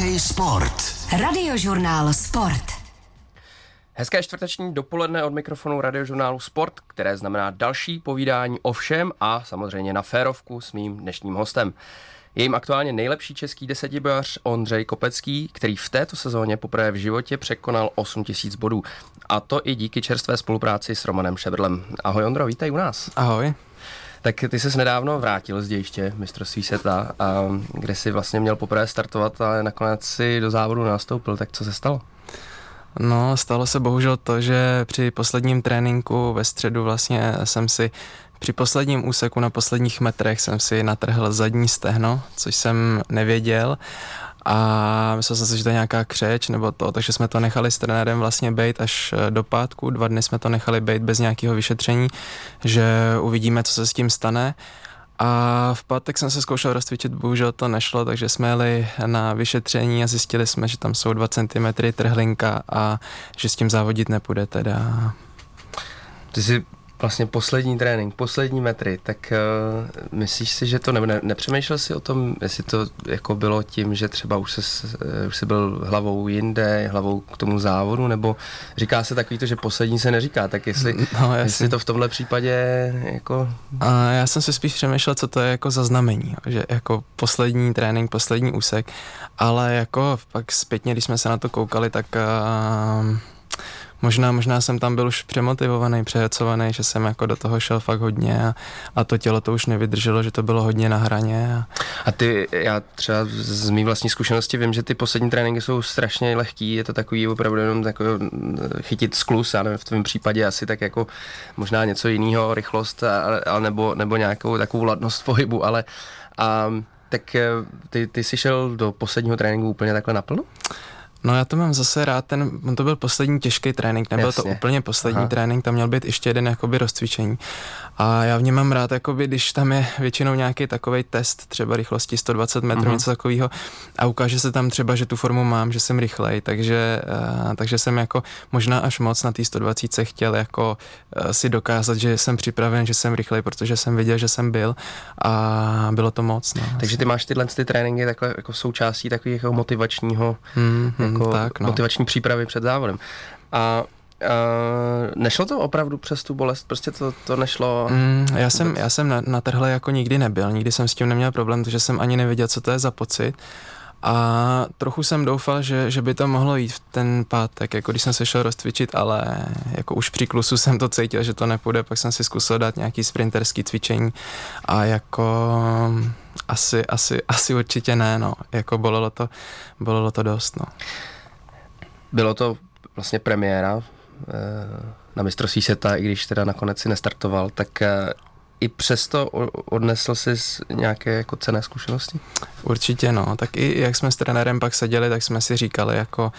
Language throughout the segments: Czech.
Hokej Sport. Radiožurnál Sport. Hezké čtvrteční dopoledne od mikrofonu radiožurnálu Sport, které znamená další povídání o všem a samozřejmě na férovku s mým dnešním hostem. Je jim aktuálně nejlepší český desetibojař Ondřej Kopecký, který v této sezóně poprvé v životě překonal 8000 bodů. A to i díky čerstvé spolupráci s Romanem Šebrlem. Ahoj Ondro, vítej u nás. Ahoj. Tak ty se nedávno vrátil z dějiště mistrovství světa, a kde si vlastně měl poprvé startovat, ale nakonec si do závodu nastoupil. Tak co se stalo? No, stalo se bohužel to, že při posledním tréninku ve středu vlastně jsem si při posledním úseku na posledních metrech jsem si natrhl zadní stehno, což jsem nevěděl a myslel jsem si, že to je nějaká křeč nebo to, takže jsme to nechali s trenérem vlastně bejt až eh, do pátku, dva dny jsme to nechali bejt bez nějakého vyšetření, že uvidíme, co se s tím stane. A v pátek jsem se zkoušel rozcvičit, bohužel to nešlo, takže jsme jeli na vyšetření a zjistili jsme, že tam jsou 2 cm trhlinka a že s tím závodit nepůjde teda. Ty jsi vlastně poslední trénink, poslední metry, tak uh, myslíš si, že to, nebo ne, nepřemýšlel si o tom, jestli to jako bylo tím, že třeba už, se, uh, už jsi byl hlavou jinde, hlavou k tomu závodu, nebo říká se takový to, že poslední se neříká, tak jestli, no, jestli to v tomhle případě jako... A já jsem si spíš přemýšlel, co to je jako za znamení, že jako poslední trénink, poslední úsek, ale jako pak zpětně, když jsme se na to koukali, tak uh, možná, možná jsem tam byl už přemotivovaný, přehecovaný, že jsem jako do toho šel fakt hodně a, a to tělo to už nevydrželo, že to bylo hodně na hraně. A, a ty, já třeba z mý vlastní zkušenosti vím, že ty poslední tréninky jsou strašně lehký, je to takový opravdu jenom takový chytit sklus, já nevím, v tvém případě asi tak jako možná něco jiného, rychlost, ale, nebo, nebo nějakou takovou ladnost pohybu, ale a, tak eh, ty, ty jsi šel do posledního tréninku úplně takhle naplno? No já to mám zase rád, ten, on to byl poslední těžký trénink, nebyl Jasně. to úplně poslední Aha. trénink, tam měl být ještě jeden jakoby rozcvičení. A já v něm mám rád, jakoby, když tam je většinou nějaký takový test, třeba rychlosti 120 metrů, uh-huh. něco takového, a ukáže se tam třeba, že tu formu mám, že jsem rychlej, takže, uh, takže jsem jako možná až moc na té 120 chtěl jako uh, si dokázat, že jsem připraven, že jsem rychlej, protože jsem viděl, že jsem byl a bylo to moc. No, takže ty máš tyhle ty tréninky takhle jako součástí takového motivačního mm, jako tak, no. motivační přípravy před závodem. A Uh, nešlo to opravdu přes tu bolest? Prostě to, to nešlo? Mm, já, jsem, já jsem na, na trhle jako nikdy nebyl, nikdy jsem s tím neměl problém, protože jsem ani nevěděl, co to je za pocit. A trochu jsem doufal, že, že by to mohlo jít v ten pátek, jako když jsem se šel rozcvičit, ale jako už při klusu jsem to cítil, že to nepůjde, pak jsem si zkusil dát nějaký sprinterský cvičení a jako asi, asi, asi určitě ne, no. Jako bolelo to, bolelo to dost, no. Bylo to vlastně premiéra eh, na mistrovství světa, i když teda nakonec si nestartoval, tak eh, i přesto odnesl jsi nějaké jako cené zkušenosti? Určitě no, tak i jak jsme s trenérem pak seděli, tak jsme si říkali jako,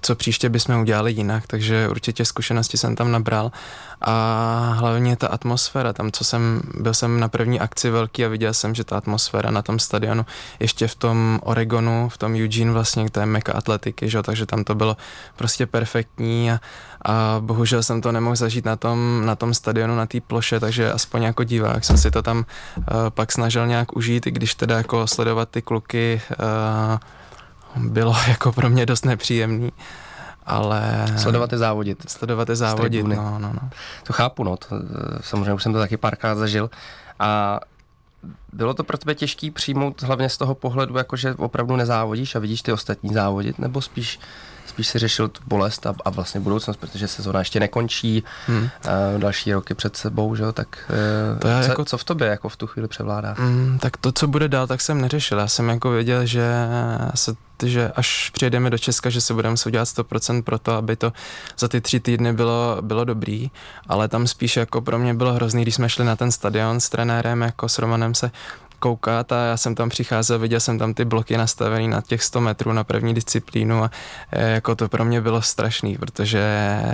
co příště bychom udělali jinak, takže určitě zkušenosti jsem tam nabral a hlavně ta atmosféra, tam co jsem, byl jsem na první akci velký a viděl jsem, že ta atmosféra na tom stadionu, ještě v tom Oregonu, v tom Eugene vlastně, to je meka atletiky, že? takže tam to bylo prostě perfektní a, a bohužel jsem to nemohl zažít na tom, na tom stadionu, na té ploše, takže aspoň jako divák jsem si to tam uh, pak snažil nějak užít, i když teda jako sledovat ty kluky uh, bylo jako pro mě dost nepříjemný ale... Sledovat je závodit. Sledovat je závodit, no, no, no. To chápu, no, to, samozřejmě už jsem to taky párkrát zažil a bylo to pro tebe těžký přijmout hlavně z toho pohledu, jakože opravdu nezávodíš a vidíš ty ostatní závodit, nebo spíš spíš si řešil tu bolest a, a vlastně budoucnost, protože sezóna ještě nekončí, hmm. a další roky před sebou, že jo, tak eh, to co, jako, co v tobě jako v tu chvíli převládá? Hmm, tak to, co bude dál, tak jsem neřešil. Já jsem jako věděl, že se že až přijedeme do Česka, že se budeme muset udělat 100% pro to, aby to za ty tři týdny bylo, bylo dobrý, ale tam spíš jako pro mě bylo hrozný, když jsme šli na ten stadion s trenérem, jako s Romanem se koukat a já jsem tam přicházel, viděl jsem tam ty bloky nastavený na těch 100 metrů na první disciplínu a e, jako to pro mě bylo strašný, protože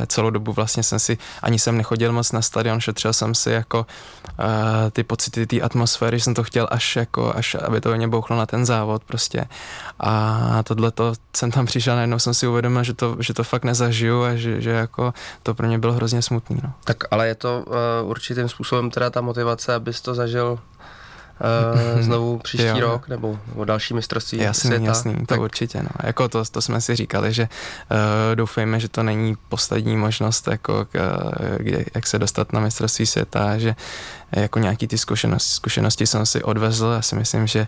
celou dobu vlastně jsem si, ani jsem nechodil moc na stadion, šetřil jsem si jako uh, ty pocity té atmosféry, jsem to chtěl až jako, až aby to mě bouchlo na ten závod prostě a tohle to jsem tam přišel, najednou jsem si uvědomil, že to, že to fakt nezažiju a že, že jako to pro mě bylo hrozně smutný. No. Tak ale je to uh, určitým způsobem teda ta motivace, abys to zažil uh, znovu příští jo. rok, nebo, nebo další mistrovství jasný, světa. Jasný, to tak... určitě, no. Jako to, to jsme si říkali, že uh, doufejme, že to není poslední možnost, jako k, kde, jak se dostat na mistrovství světa, že jako nějaký ty zkušenosti, zkušenosti jsem si odvezl, já si myslím, že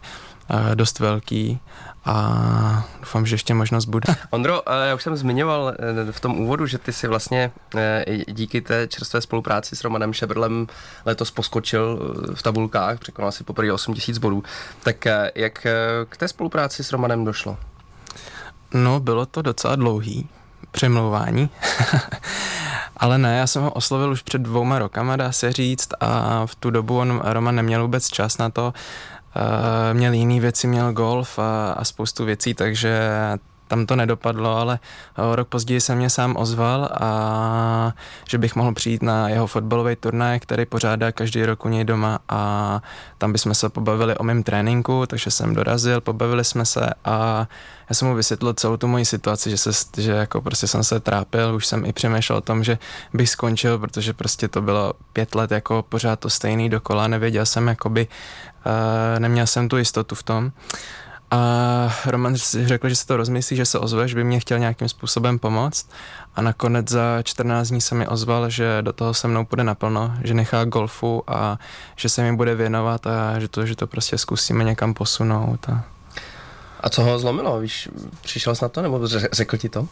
uh, dost velký a doufám, že ještě možnost bude. Ondro, já už jsem zmiňoval eh, v tom úvodu, že ty si vlastně eh, díky té čerstvé spolupráci s Romanem Šebrlem letos poskočil eh, v tabulkách, překonal si poprvé 8 tisíc bodů. Tak jak k té spolupráci s Romanem došlo? No, bylo to docela dlouhý přemlouvání. Ale ne, já jsem ho oslovil už před dvouma rokama, dá se říct, a v tu dobu on, Roman neměl vůbec čas na to, Uh, měl jiný věci, měl golf a, a spoustu věcí, takže tam to nedopadlo, ale o rok později se mě sám ozval a že bych mohl přijít na jeho fotbalový turnaj, který pořádá každý rok u něj doma a tam bychom se pobavili o mém tréninku, takže jsem dorazil, pobavili jsme se a já jsem mu vysvětlil celou tu moji situaci, že, se, že jako prostě jsem se trápil, už jsem i přemýšlel o tom, že bych skončil, protože prostě to bylo pět let jako pořád to stejný dokola, nevěděl jsem jakoby, uh, neměl jsem tu jistotu v tom. A Roman řekl, že se to rozmyslí, že se ozve, že by mě chtěl nějakým způsobem pomoct. A nakonec za 14 dní se mi ozval, že do toho se mnou půjde naplno, že nechá golfu a že se mi bude věnovat a že to, že to prostě zkusíme někam posunout. A, a co ho zlomilo? Víš, přišel jsi na to nebo řekl ti to?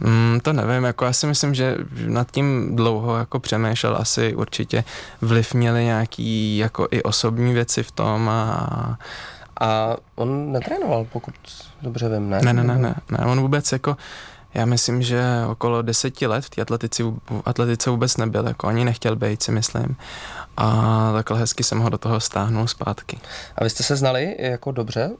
Mm, to nevím, jako já si myslím, že nad tím dlouho jako přemýšlel, asi určitě vliv měly nějaký jako i osobní věci v tom a a on netrénoval, pokud dobře vím, ne? Ne, ne, ne, ne, ne. on vůbec jako, já myslím, že okolo deseti let v té atletici, atletice vůbec nebyl, jako ani nechtěl být, si myslím. A takhle hezky jsem ho do toho stáhnul zpátky. A vy jste se znali jako dobře?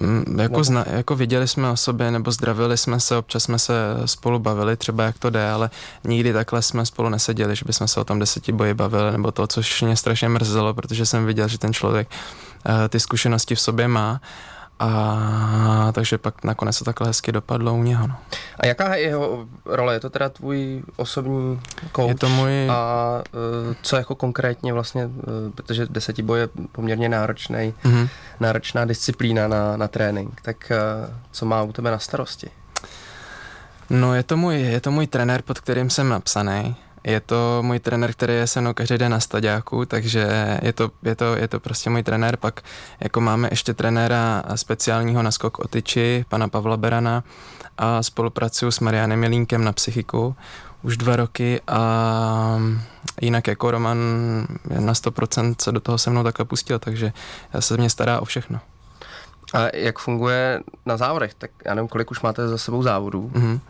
Mm, jako, zna, jako viděli jsme o sobě, nebo zdravili jsme se, občas jsme se spolu bavili, třeba jak to jde, ale nikdy takhle jsme spolu neseděli, že bychom se o tom deseti boji bavili, nebo to, což mě strašně mrzelo, protože jsem viděl, že ten člověk ty zkušenosti v sobě má a takže pak nakonec to takhle hezky dopadlo u něho. No. A jaká je jeho role? Je to teda tvůj osobní coach? Je to můj... A uh, co jako konkrétně vlastně, uh, protože desetiboj je poměrně náročný, mm-hmm. náročná disciplína na, na trénink, tak co má u tebe na starosti? No je to můj, je to můj trenér, pod kterým jsem napsaný je to můj trenér, který je se mnou každý den na staďáku, takže je to, je, to, je to prostě můj trenér. Pak jako máme ještě trenéra speciálního na skok o tyči, pana Pavla Berana a spolupracuju s Marianem Milínkem na psychiku už dva roky a jinak jako Roman na 100% se do toho se mnou takhle pustil, takže se mě stará o všechno. A jak funguje na závodech? Tak já nevím, kolik už máte za sebou závodů? Mm-hmm.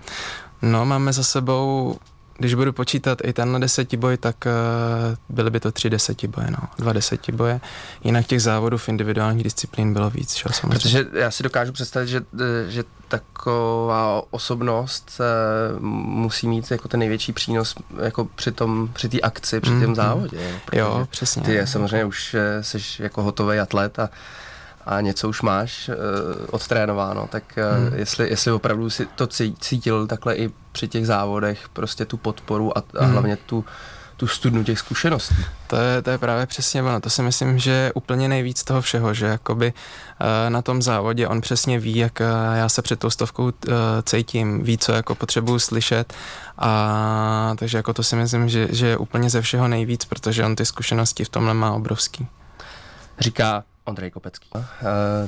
No, máme za sebou když budu počítat i tenhle desetiboj, tak uh, byly by to tři desetiboje, no, dva desetiboje. Jinak těch závodů v individuálních disciplín bylo víc, samozřejmě. Protože já si dokážu představit, že, eh, že taková osobnost uh, musí mít jako ten největší přínos jako při tom, při té akci, při mm, tom závodě. Jo, přesně. Ty je, samozřejmě už jsi jako hotový atlet a a něco už máš uh, odtrénováno, tak uh, hmm. jestli, jestli opravdu si to cítil takhle i při těch závodech, prostě tu podporu a, a hmm. hlavně tu, tu studnu těch zkušeností. To je, to je právě přesně ono, to si myslím, že je úplně nejvíc toho všeho, že jakoby uh, na tom závodě on přesně ví, jak uh, já se před tou stovkou uh, cítím, ví, co jako potřebuju slyšet a takže jako to si myslím, že, že je úplně ze všeho nejvíc, protože on ty zkušenosti v tomhle má obrovský. Říká Ondřej Kopecký. Uh,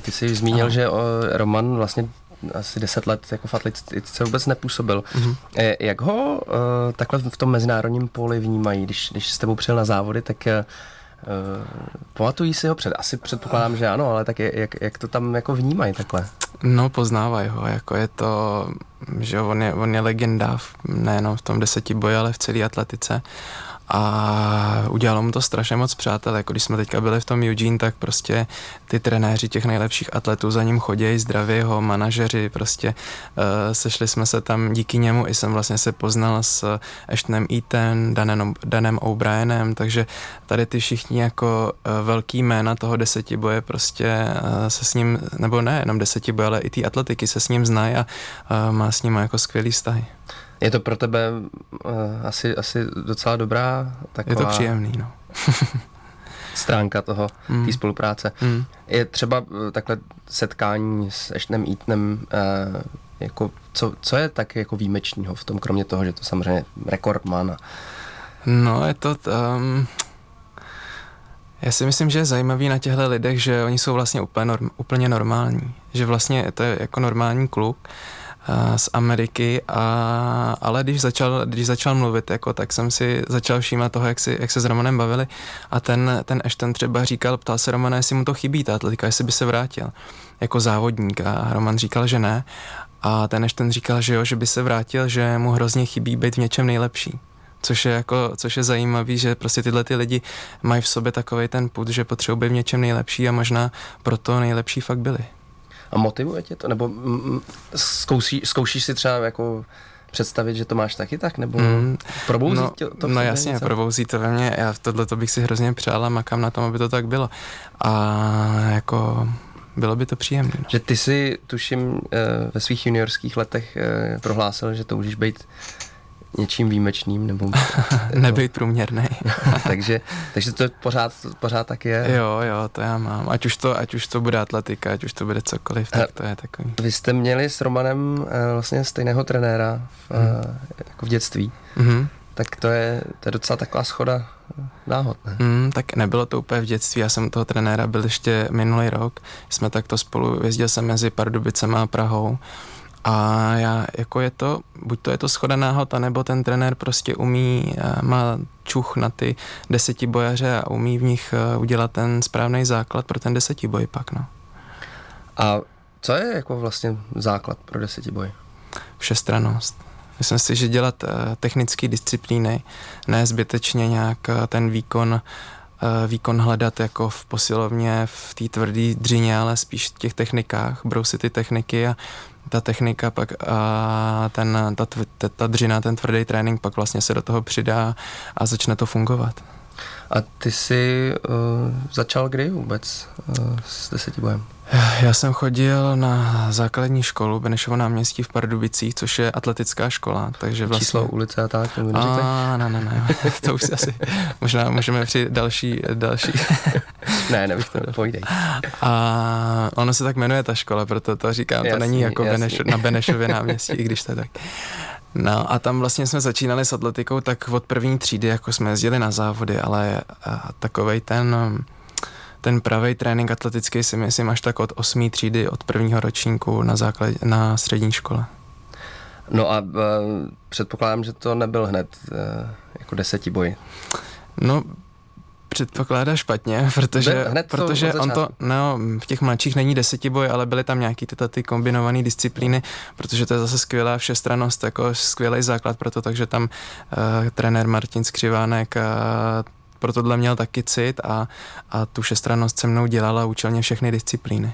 ty jsi zmínil, Aha. že uh, Roman vlastně asi deset let jako v atletice vůbec nepůsobil. Mm-hmm. Jak ho uh, takhle v tom mezinárodním poli vnímají, když, když s tebou přijel na závody, tak uh, pamatují si ho před, asi předpokládám, že ano, ale tak je, jak, jak to tam jako vnímají takhle? No poznávají ho, jako je to, že on je, on je legenda nejenom v tom deseti boji, ale v celé atletice a udělalo mu to strašně moc přátel. Jako když jsme teďka byli v tom Eugene, tak prostě ty trenéři těch nejlepších atletů za ním chodí, zdraví ho, manažeři, prostě uh, sešli jsme se tam díky němu, i jsem vlastně se poznal s Ashtonem Eaton, Danem, Danem O'Brienem, takže tady ty všichni jako uh, velký jména toho desetiboje prostě uh, se s ním, nebo ne jenom desetiboje, ale i ty atletiky se s ním znají a uh, má s ním jako skvělý vztahy. Je to pro tebe uh, asi, asi docela dobrá taková... Je to příjemný, no. stránka toho, mm. té spolupráce. Mm. Je třeba eh, takhle setkání s Ashtonem Eatonem, uh, jako, co, co je tak jako výjimečného v tom, kromě toho, že to samozřejmě rekordman a No, je to... Um, já si myslím, že je zajímavý na těchto lidech, že oni jsou vlastně úplně, norm, úplně normální. Že vlastně to je jako normální kluk uh, z Ameriky, a, ale když začal, když začal mluvit, jako, tak jsem si začal všímat toho, jak, si, jak se s Romanem bavili. A ten, ten Ashton třeba říkal, ptal se Romana, jestli mu to chybí, ta atletika, jestli by se vrátil. Jako závodník. A Roman říkal, že ne. A ten Ashton říkal, že jo, že by se vrátil, že mu hrozně chybí být v něčem nejlepší. Což je, jako, což je zajímavý, že prostě tyhle ty lidi mají v sobě takový ten put, že potřebují být v něčem nejlepší a možná proto nejlepší fakt byli. A motivuje tě to? Nebo mm, zkouší, zkoušíš si třeba jako představit, že to máš taky tak, nebo mm, probouzí no, tě to? No jasně, něco? probouzí to ve mně, já tohle to bych si hrozně přál a makám na tom, aby to tak bylo. A jako bylo by to příjemné. No. Že ty si, tuším, eh, ve svých juniorských letech eh, prohlásil, že to můžeš být něčím výjimečným nebo... Nebejt průměrný. takže, takže to pořád, pořád tak je. Jo, jo, to já mám. Ať už to, ať už to bude atletika, ať už to bude cokoliv, tak to je takový. Vy jste měli s Romanem uh, vlastně stejného trenéra v, uh, jako v dětství. Mm-hmm. Tak to je, to je docela taková schoda náhod, ne? Mm, tak nebylo to úplně v dětství, já jsem toho trenéra byl ještě minulý rok, jsme takto spolu, jezdil jsem mezi Pardubicema a Prahou a já, jako je to, buď to je to schoda náhod, nebo ten trenér prostě umí, eh, má čuch na ty desetibojaře a umí v nich eh, udělat ten správný základ pro ten desetiboj pak, no. A co je jako vlastně základ pro desetiboj? Všestranost. Myslím si, že dělat uh, technické disciplíny, ne zbytečně nějak ten výkon výkon hledat jako v posilovně, v té tvrdé dřině, ale spíš v těch technikách, brousit ty techniky a ta technika pak a ten, ta, ta, ta dřina, ten tvrdý trénink pak vlastně se do toho přidá a začne to fungovat. A ty jsi uh, začal kdy vůbec uh, s desetibojem? Já jsem chodil na základní školu Benešovo náměstí v Pardubicích, což je atletická škola, takže vlastně... Číslo ulice a tak? A, ne, ne, ne, to už asi, možná můžeme přijít další, další. ne, nebych to povídej. A ono se tak jmenuje ta škola, proto to říkám, jasný, to není jako Beneš, na Benešově náměstí, i když to je tak. No a tam vlastně jsme začínali s atletikou tak od první třídy, jako jsme jezdili na závody, ale takovej ten ten pravý trénink atletický si myslím až tak od 8. třídy, od prvního ročníku na, základ, na střední škole. No a uh, předpokládám, že to nebyl hned uh, jako desetiboj. No, předpokládá špatně, protože, hned protože to on to, no, v těch mladších není desetiboj, ale byly tam nějaký ty, ty kombinované disciplíny, protože to je zase skvělá všestranost, jako skvělý základ pro to, takže tam uh, trenér Martin Skřivánek uh, pro tohle měl taky cit a, a tu šestrannost se mnou dělala účelně všechny disciplíny.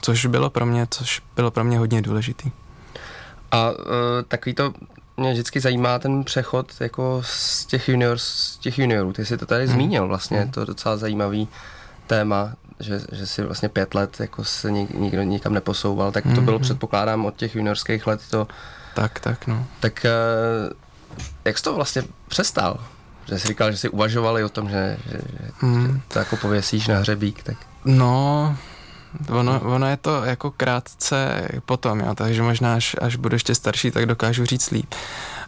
Což bylo pro mě, což bylo pro mě hodně důležitý. A uh, takový to mě vždycky zajímá ten přechod jako z těch, junior, z těch juniorů. Ty jsi to tady hmm. zmínil vlastně, hmm. to je docela zajímavý téma, že, že si vlastně pět let jako se nik, nikdo nikam neposouval, tak to hmm. bylo předpokládám od těch juniorských let to... Tak, tak, no. Tak uh, jak jsi to vlastně přestal? Že jsi říkal, že jsi uvažovali o tom, že, že, hmm. že to jako pověsíš na hřebík, tak... No, Ono, ono je to jako krátce potom, jo, takže možná až, až budu ještě starší, tak dokážu říct líp.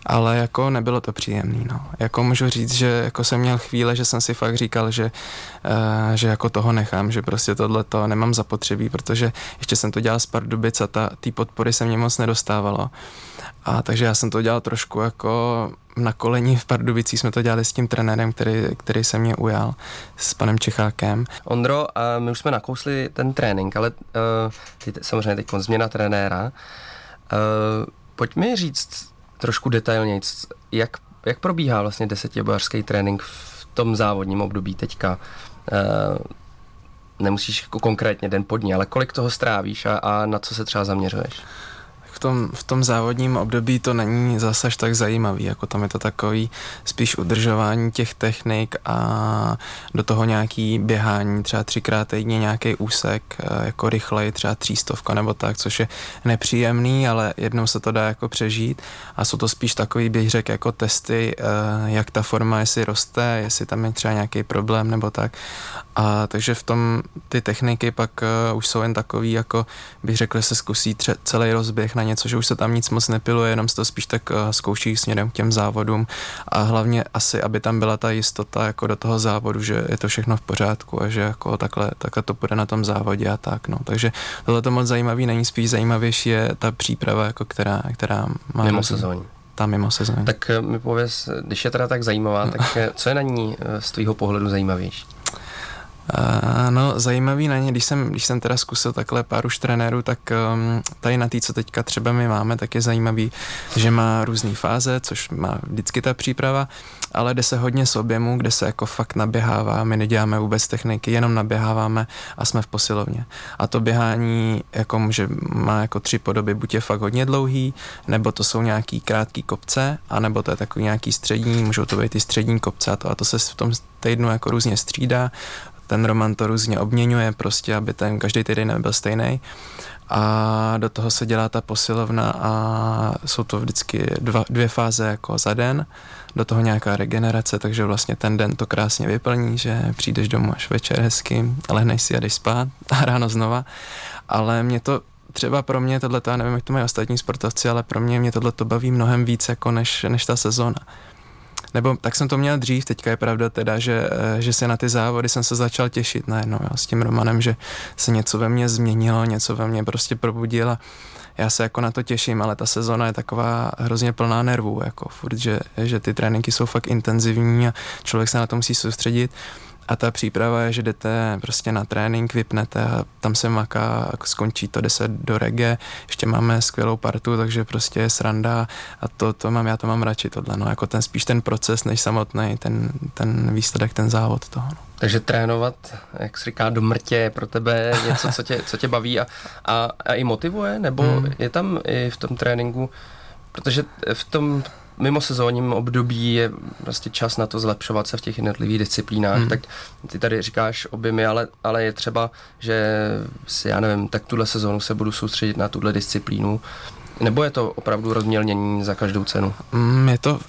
Ale jako nebylo to příjemný, no. Jako můžu říct, že jako jsem měl chvíle, že jsem si fakt říkal, že, uh, že jako toho nechám, že prostě tohle to nemám zapotřebí, protože ještě jsem to dělal z Pardubic a ta, tý podpory se mě moc nedostávalo. A takže já jsem to dělal trošku jako na koleni v Pardubicích jsme to dělali s tím trenérem, který, který se mě ujal, s panem Čechákem. Ondro, my už jsme nakousli ten trénink, ale ty, samozřejmě teď změna trenéra. Uh, pojď mi říct trošku detailněji, jak, jak probíhá vlastně desetibojařský trénink v tom závodním období teďka. Uh, nemusíš jako konkrétně den pod ní, ale kolik toho strávíš a, a na co se třeba zaměřuješ? Tom, v tom závodním období to není zase tak zajímavý, jako tam je to takový spíš udržování těch technik a do toho nějaký běhání, třeba třikrát týdně nějaký úsek, eh, jako rychlej, třeba třístovka nebo tak, což je nepříjemný, ale jednou se to dá jako přežít a jsou to spíš takový, bych řekl, jako testy, eh, jak ta forma, jestli roste, jestli tam je třeba nějaký problém nebo tak. A takže v tom ty techniky pak uh, už jsou jen takový, jako bych řekl, se zkusí tře- celý rozběh na něco, že už se tam nic moc nepiluje, jenom se to spíš tak uh, zkouší směrem k těm závodům a hlavně asi, aby tam byla ta jistota jako do toho závodu, že je to všechno v pořádku a že jako takhle, takhle to půjde na tom závodě a tak, no. Takže tohle to moc zajímavý není, spíš zajímavější je ta příprava, jako která, která má... Mimo sezóní ta mimo sezóně. Tak eh, mi pověz, když je teda tak zajímavá, tak co je na ní z tvýho pohledu zajímavější? Uh, no, zajímavý na ně, když jsem, když jsem teda zkusil takhle pár už trenérů, tak um, tady na té, co teďka třeba my máme, tak je zajímavý, že má různé fáze, což má vždycky ta příprava, ale jde se hodně s objemu, kde se jako fakt naběhává, my neděláme vůbec techniky, jenom naběháváme a jsme v posilovně. A to běhání jako může, má jako tři podoby, buď je fakt hodně dlouhý, nebo to jsou nějaký krátký kopce, anebo to je takový nějaký střední, můžou to být ty střední kopce a to, a to se v tom týdnu jako různě střídá ten Roman to různě obměňuje, prostě, aby ten každý týden nebyl stejný. A do toho se dělá ta posilovna a jsou to vždycky dva, dvě fáze jako za den, do toho nějaká regenerace, takže vlastně ten den to krásně vyplní, že přijdeš domů až večer hezky, lehneš si a jdeš spát a ráno znova. Ale mě to třeba pro mě tohle, já nevím, jak to mají ostatní sportovci, ale pro mě mě tohle to baví mnohem víc jako než, než ta sezóna nebo tak jsem to měl dřív, teďka je pravda teda, že, eh, že se na ty závody jsem se začal těšit najednou jo, s tím Romanem, že se něco ve mně změnilo, něco ve mně prostě probudilo já se jako na to těším, ale ta sezona je taková hrozně plná nervů, jako furt, že, že ty tréninky jsou fakt intenzivní a člověk se na to musí soustředit a ta příprava je, že jdete prostě na trénink, vypnete a tam se maká, skončí to 10 do rege, ještě máme skvělou partu, takže prostě je sranda a to, to mám, já to mám radši tohle, no, jako ten spíš ten proces, než samotný ten, ten výsledek, ten závod toho. No. Takže trénovat, jak se říká, do mrtě je pro tebe něco, co tě, co tě baví a, a, a i motivuje, nebo hmm. je tam i v tom tréninku, protože v tom mimo sezónním období je vlastně čas na to zlepšovat se v těch jednotlivých disciplínách, hmm. tak ty tady říkáš objemy, ale, ale je třeba, že si, já nevím, tak tuhle sezónu se budu soustředit na tuhle disciplínu, nebo je to opravdu rozmělnění za každou cenu? Mm, je to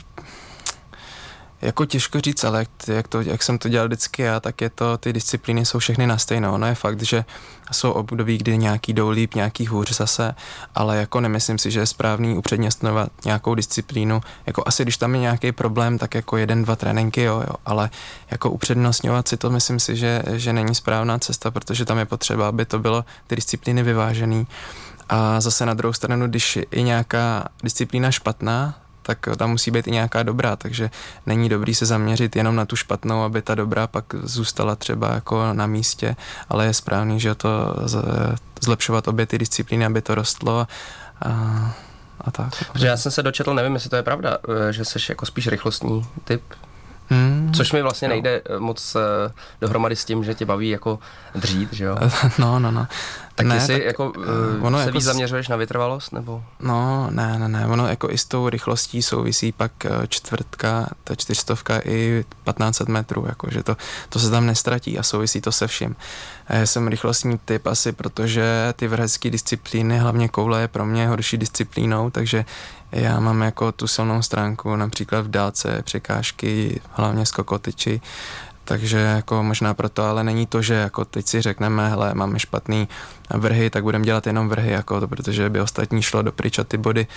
jako těžko říct, ale jak, jak, to, jak jsem to dělal vždycky já, tak je to, ty disciplíny jsou všechny na stejno. Ono je fakt, že jsou období, kdy nějaký jdou líp, nějaký hůř zase, ale jako nemyslím si, že je správný upřednostňovat nějakou disciplínu. Jako asi, když tam je nějaký problém, tak jako jeden, dva tréninky, jo, jo, ale jako upřednostňovat si to, myslím si, že, že není správná cesta, protože tam je potřeba, aby to bylo ty disciplíny vyvážený. A zase na druhou stranu, když je nějaká disciplína špatná, tak tam musí být i nějaká dobrá, takže není dobrý se zaměřit jenom na tu špatnou, aby ta dobrá pak zůstala třeba jako na místě, ale je správný, že to zlepšovat obě ty disciplíny, aby to rostlo a, a tak. Protože já jsem se dočetl, nevím, jestli to je pravda, eh, že jsi jako spíš rychlostní typ, Hmm. Což mi vlastně no. nejde eh, moc uh, dohromady s tím, že tě baví jako dřít, že jo? No, no, no. Tak ne, jestli tak, jako, uh, ono se jako víc zaměřuješ na vytrvalost, nebo? No, ne, ne, ne, ono jako i s tou rychlostí souvisí pak čtvrtka, ta čtyřstovka i 1500 metrů, jako, že to, to se tam nestratí a souvisí to se vším. Já jsem rychlostní typ asi, protože ty vrhecké disciplíny, hlavně koule je pro mě horší disciplínou, takže já mám jako tu silnou stránku například v dálce, překážky, hlavně skokotyči, takže jako možná proto, ale není to, že jako teď si řekneme, hele, máme špatný vrhy, tak budeme dělat jenom vrhy, jako to, protože by ostatní šlo do pryč a ty body e,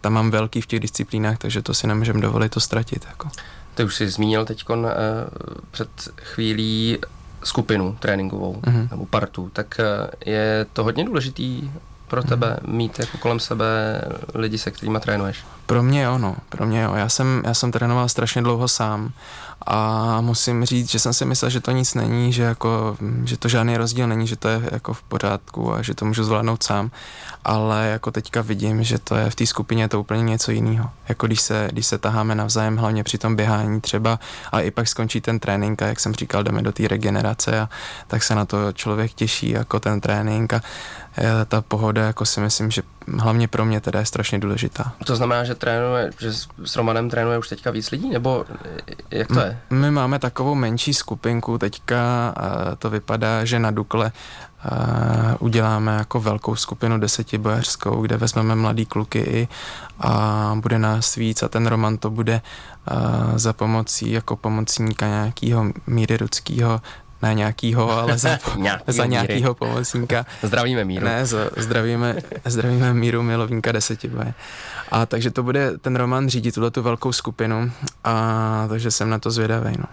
tam mám velký v těch disciplínách, takže to si nemůžeme dovolit to ztratit. Jako. Ty už jsi zmínil teď e, před chvílí skupinu tréninkovou mm-hmm. nebo partu, tak je to hodně důležitý pro tebe mm. mít jako kolem sebe lidi, se kterými trénuješ? Pro mě jo, no, pro mě jo. Já jsem, já jsem trénoval strašně dlouho sám a musím říct, že jsem si myslel, že to nic není, že, jako, že to žádný rozdíl není, že to je jako v pořádku a že to můžu zvládnout sám, ale jako teďka vidím, že to je v té skupině to úplně něco jiného. Jako když se, když se taháme navzájem, hlavně při tom běhání třeba a i pak skončí ten trénink a jak jsem říkal, jdeme do té regenerace a tak se na to člověk těší jako ten trénink a e, ta pohoda jako si myslím, že hlavně pro mě teda je strašně důležitá. To znamená, že trénuje, že s Romanem trénuje už teďka víc lidí, nebo jak to je? My máme takovou menší skupinku, teďka to vypadá, že na Dukle uděláme jako velkou skupinu desetibojařskou, kde vezmeme mladý kluky i a bude nás víc a ten Roman to bude za pomocí jako pomocníka nějakého Míry Rudského ne nějakýho, ale za, za nějakýho pomocníka. Zdravíme míru. Ne, za, zdravíme, zdravíme míru milovníka desetiboje. A takže to bude ten Roman řídit tuhle tu velkou skupinu a takže jsem na to zvědavý. No.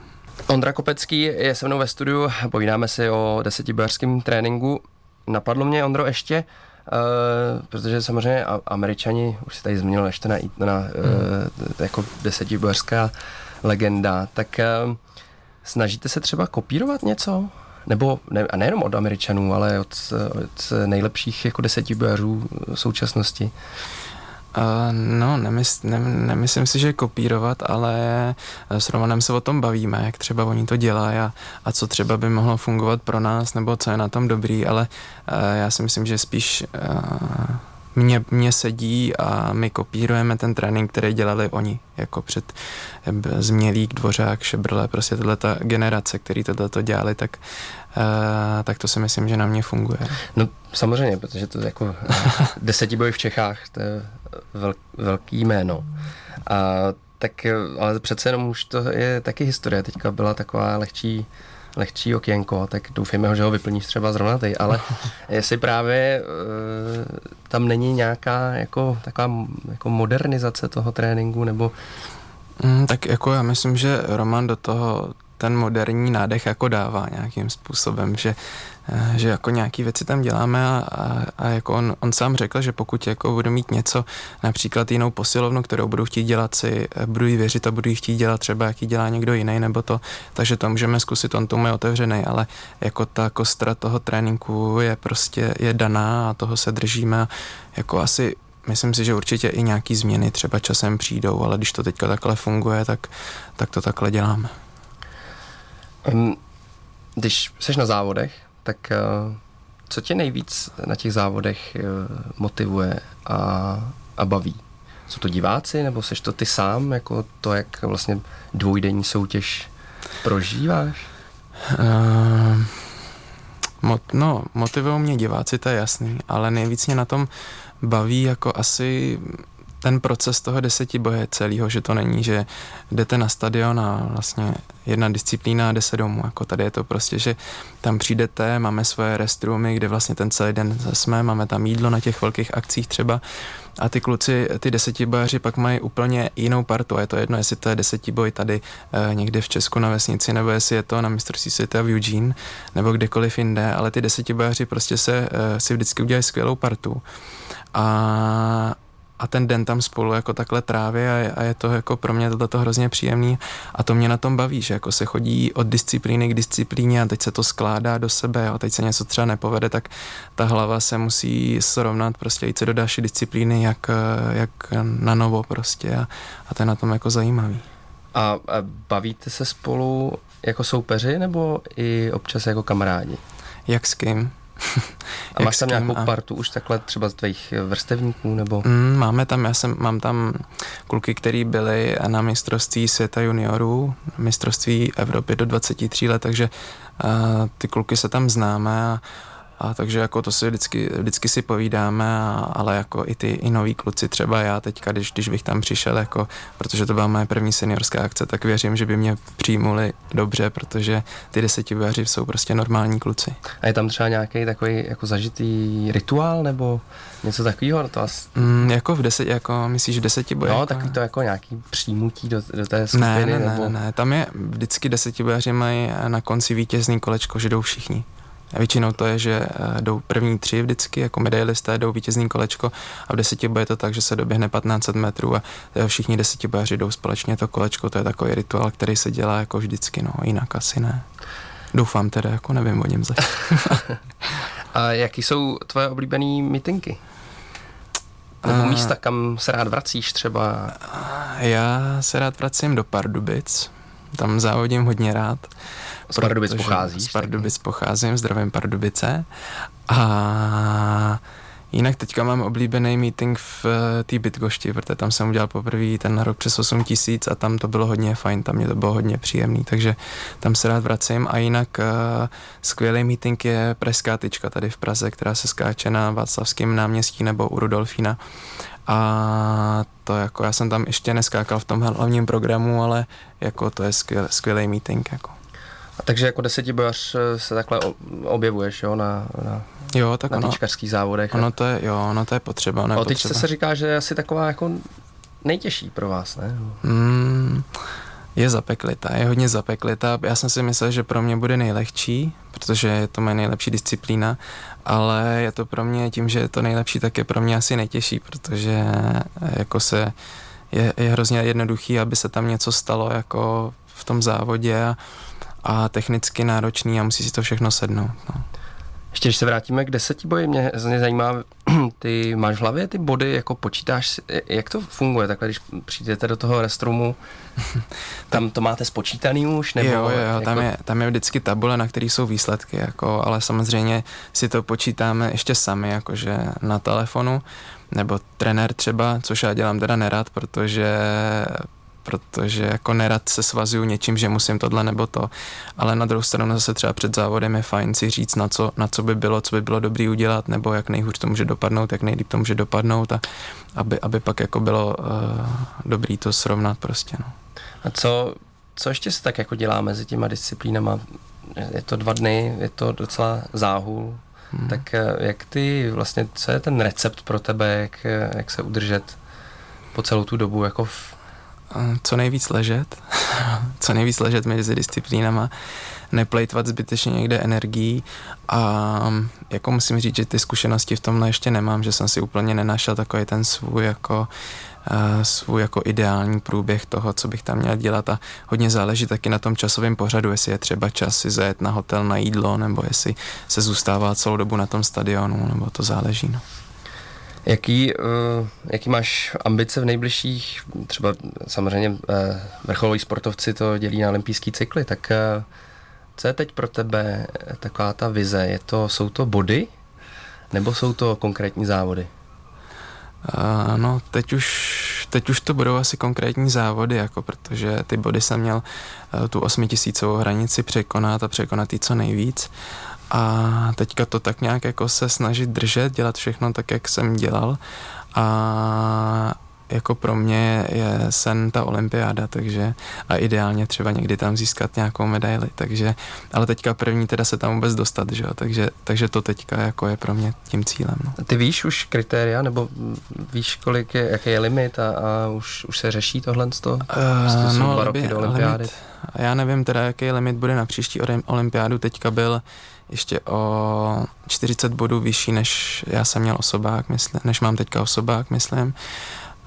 Ondra Kopecký je se mnou ve studiu, povídáme si o desetibojařském tréninku. Napadlo mě, Ondro, ještě, Uh, protože samozřejmě američani, už se tady zmínil ještě na, na uh, jako desetibojařská legenda, tak uh, snažíte se třeba kopírovat něco? Nebo, ne, a nejenom od Američanů, ale od, od nejlepších jako desetibojařů současnosti? Uh, no, nemysl, ne, nemyslím si, že kopírovat, ale s Romanem se o tom bavíme, jak třeba oni to dělají a, a co třeba by mohlo fungovat pro nás, nebo co je na tom dobrý, ale uh, já si myslím, že spíš uh, mě, mě sedí a my kopírujeme ten trénink, který dělali oni, jako před Změlík, Dvořák, Šebrle, prostě tato ta generace, který tohle to dělali, tak, uh, tak to si myslím, že na mě funguje. No samozřejmě, protože to je jako desetiboj v Čechách, to je vel, velký jméno. A, tak, ale přece jenom už to je taky historie. Teďka byla taková lehčí lehčí okénko, tak doufejme, že ho vyplníš třeba zrovna ty, ale jestli právě uh, tam není nějaká jako, taková jako modernizace toho tréninku, nebo Mm, tak jako já myslím, že Roman do toho ten moderní nádech jako dává nějakým způsobem, že, eh, že jako nějaký věci tam děláme a, a, a jako on, on sám řekl, že pokud jako budu mít něco, například jinou posilovnu, kterou budu chtít dělat si, eh, budu jí věřit a budu jí chtít dělat třeba, jak ji dělá někdo jiný nebo to, takže to můžeme zkusit, on tomu je otevřený, ale jako ta kostra toho tréninku je prostě je daná a toho se držíme jako asi myslím si, že určitě i nějaký změny třeba časem přijdou, ale když to teďka takhle funguje, tak, tak to takhle děláme. Um, když jsi na závodech, tak uh, co tě nejvíc na těch závodech uh, motivuje a, a baví? Jsou to diváci, nebo seš to ty sám, jako to, jak vlastně dvojdenní soutěž prožíváš? Uh, mot, no, motivují mě diváci, to je jasný, ale nejvíc mě na tom baví jako asi ten proces toho deseti boje celého, že to není, že jdete na stadion a vlastně jedna disciplína a jde se domů. Jako tady je to prostě, že tam přijdete, máme svoje restroomy, kde vlastně ten celý den jsme, máme tam jídlo na těch velkých akcích třeba a ty kluci, ty desetibojaři pak mají úplně jinou partu a je to jedno, jestli to je desetiboj tady e, někde v Česku na vesnici, nebo jestli je to na mistrovství světa v Eugene, nebo kdekoliv jinde, ale ty desetibojaři prostě se e, si vždycky udělají skvělou partu a, a ten den tam spolu jako takhle tráví a, a je to jako pro mě to hrozně příjemný a to mě na tom baví, že jako se chodí od disciplíny k disciplíně a teď se to skládá do sebe a teď se něco třeba nepovede, tak ta hlava se musí srovnat prostě jít se do další disciplíny jak, jak na novo prostě a, a to je na tom jako zajímavý. A, a bavíte se spolu jako soupeři nebo i občas jako kamarádi? Jak s kým? a máš tam nějakou a... partu už takhle třeba z tvých vrstevníků nebo? Mm, máme tam, já jsem, mám tam kluky, který byli na mistrovství světa juniorů, mistrovství Evropy do 23 let, takže uh, ty kluky se tam známe a a takže jako to si vždycky, vždycky si povídáme, a, ale jako i ty i noví kluci, třeba já teďka, když, když bych tam přišel, jako, protože to byla moje první seniorská akce, tak věřím, že by mě přijmuli dobře, protože ty desetivojaři jsou prostě normální kluci. A je tam třeba nějaký takový jako zažitý rituál nebo něco takového? To asi... mm, jako v deset, jako myslíš v deseti bojích? No, takový to jako nějaký přijmutí do, do té skupiny? Ne, ne, nebo... ne, ne, tam je vždycky desetibojaři mají na konci vítězný kolečko, že jdou všichni A většinou to je, že eh, jdou první tři vždycky, jako medailisté, jdou vítězný kolečko a v deseti je to tak, že se doběhne 1500 metrů a eh, všichni desetibojaři jdou společně to kolečko, to je takový rituál, který se dělá jako vždycky, no jinak asi ne. Doufám teda, jako nevím o něm zatím. a jaký jsou tvoje oblíbené mítinky? Nebo místa, kam se rád vracíš třeba? Já se rád vracím do Pardubic, tam závodím hodně rád. Z Pardubic pocházíš? Z Pardubic pocházím, zdravím Pardubice. A Jinak teďka mám oblíbený meeting v eh, té Bitgošti, protože tam jsem udělal poprvé ten rok přes 8 tisíc a tam to bylo hodně fajn, tam mě to bylo hodně příjemný, takže tam se rád vracím a jinak uh, skvělý meeting je Pražská tyčka tady v Praze, která se skáče na Václavském náměstí nebo u Rudolfína a to jako já jsem tam ještě neskákal v tom hlavním programu, ale jako to je skvěl, skvělý meeting jako. A takže jako desetibojař eh, se takhle objevuješ, jo, na, na, jo, tak na ono, závodech. Ono to je, jo, ono to je potřeba. Ono je o tyčce se říká, že je asi taková jako nejtěžší pro vás, ne? Mm, je zapeklitá, je hodně zapeklitá. Já jsem si myslel, že pro mě bude nejlehčí, protože je to moje nejlepší disciplína, ale je to pro mě tím, že je to nejlepší, tak je pro mě asi nejtěžší, protože jako se je, je hrozně jednoduchý, aby se tam něco stalo jako v tom závodě a, a technicky náročný a musí si to všechno sednout. No. Ještě když se vrátíme k boji, mě, mě zajímá, ty máš v hlavě ty body, jako počítáš, jak to funguje takhle, když přijdete do toho restrumu, tam to máte spočítaný už? Nebo jo, jo, jako... tam, je, tam je vždycky tabule, na které jsou výsledky, jako, ale samozřejmě si to počítáme ještě sami, jakože na telefonu, nebo trenér třeba, což já dělám teda nerad, protože protože jako nerad se svazuju něčím, že musím tohle nebo to, ale na druhou stranu zase třeba před závodem je fajn si říct, na co, na co by bylo, co by bylo dobrý udělat, nebo jak nejhůř to může dopadnout, jak nejlíp to může dopadnout a aby, aby pak jako bylo uh, dobrý to srovnat prostě, no. A co, co ještě se tak jako dělá mezi těma disciplínama? Je to dva dny, je to docela záhul, hmm. tak eh, jak ty vlastně, co je ten recept pro tebe, jak, jak se udržet po celou tu dobu jako v, co nejvíc ležet, co nejvíc ležet mezi disciplínama, neplejtvat zbytečně někde energií a jako musím říct, že ty zkušenosti v tomhle ještě nemám, že jsem si úplně nenašel takový ten svůj jako uh, svůj jako ideální průběh toho, co bych tam měl dělat a hodně záleží taky na tom časovém pořadu, jestli je třeba čas si zajet na hotel na jídlo, nebo jestli se zůstává celou dobu na tom stadionu, nebo to záleží. No. Jaký, uh, jaký máš ambice v nejbližších, třeba samozřejmě uh, vrcholoví sportovci to dělí na olympijský cykly, tak uh, co je teď pro tebe taková ta vize? Je to, jsou to body nebo jsou to konkrétní závody? Uh, no, teď už, teď už to budou asi konkrétní závody, jako protože ty body jsem měl uh, tu osmitisícovou hranici překonat a překonat jí co nejvíc. A teďka to tak nějak jako se snažit držet, dělat všechno tak, jak jsem dělal. A jako pro mě je sen ta olympiáda, takže a ideálně třeba někdy tam získat nějakou medaili, takže, ale teďka první teda se tam vůbec dostat, že jo, takže, takže to teďka jako je pro mě tím cílem. No. Ty víš už kritéria, nebo víš, kolik je, jaký je limit a, a už, už se řeší tohle z toho? Uh, no, dva roky do olympiády. Limit, já nevím teda, jaký limit bude na příští olympiádu, teďka byl ještě o 40 bodů vyšší, než já jsem měl osobák, myslím, než mám teďka osobák, myslím.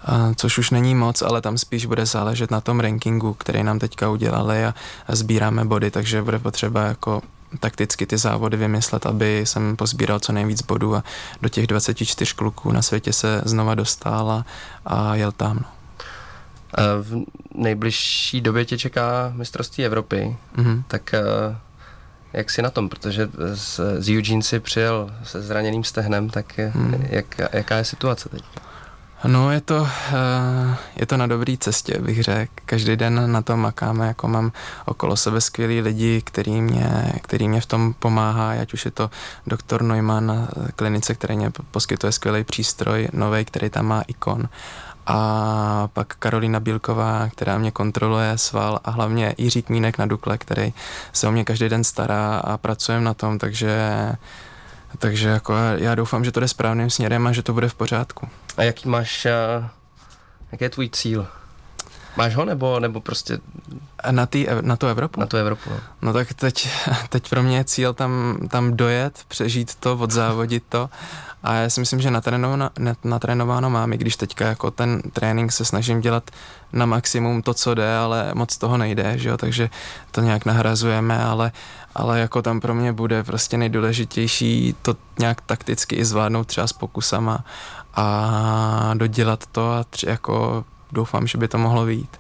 A, což už není moc, ale tam spíš bude záležet na tom rankingu, který nám teďka udělali a, a sbíráme body, takže bude potřeba jako takticky ty závody vymyslet, aby jsem pozbíral co nejvíc bodů a do těch 24 kluků na světě se znova dostal a, a jel tam. No. V nejbližší době tě čeká mistrovství Evropy, mm-hmm. tak jak si na tom, protože z, z Eugene si přijel se zraněným stehnem, tak je, hmm. jak, jaká je situace teď? No, je to, eh, je to na dobré cestě, bych řekl. Každý den na tom makáme, jako mám okolo sebe skvělý lidi, který mě, který mě v tom pomáhá, ať už je to doktor Neumann na klinice, který mě poskytuje skvělý přístroj, nový, který tam má ikon a pak Karolina Bílková, která mě kontroluje sval a hlavně Jiří Kmínek na Dukle, který se o mě každý den stará a pracujeme na tom, takže takže jako já, doufám, že to jde správným směrem a že to bude v pořádku. A jaký máš, jaký je tvůj cíl? Máš ho nebo, nebo prostě... Na, tý, na tu Evropu? Na tu Evropu, no. no tak teď, teď pro mě je cíl tam, tam dojet, přežít to, odzávodit to a já si myslím, že natrénováno, natrénováno mám, i když teďka jako ten trénink se snažím dělat na maximum to, co jde, ale moc toho nejde, že jo? takže to nějak nahrazujeme, ale, ale jako tam pro mě bude prostě nejdůležitější to nějak takticky i zvládnout třeba s pokusama a dodělat to a tři, jako doufám, že by to mohlo vyjít.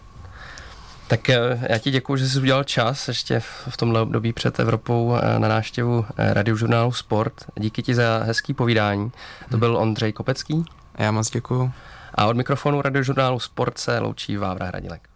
Tak eh, já ti děkuji, že jsi udělal čas ještě v tomhle období před Evropou eh, na návštěvu eh, radiožurnálu Sport. Díky ti za hezký povídání. To byl Ondřej Kopecký. Já moc děkuji. A od mikrofonu radiožurnálu Sport se loučí Vávra Hradilek.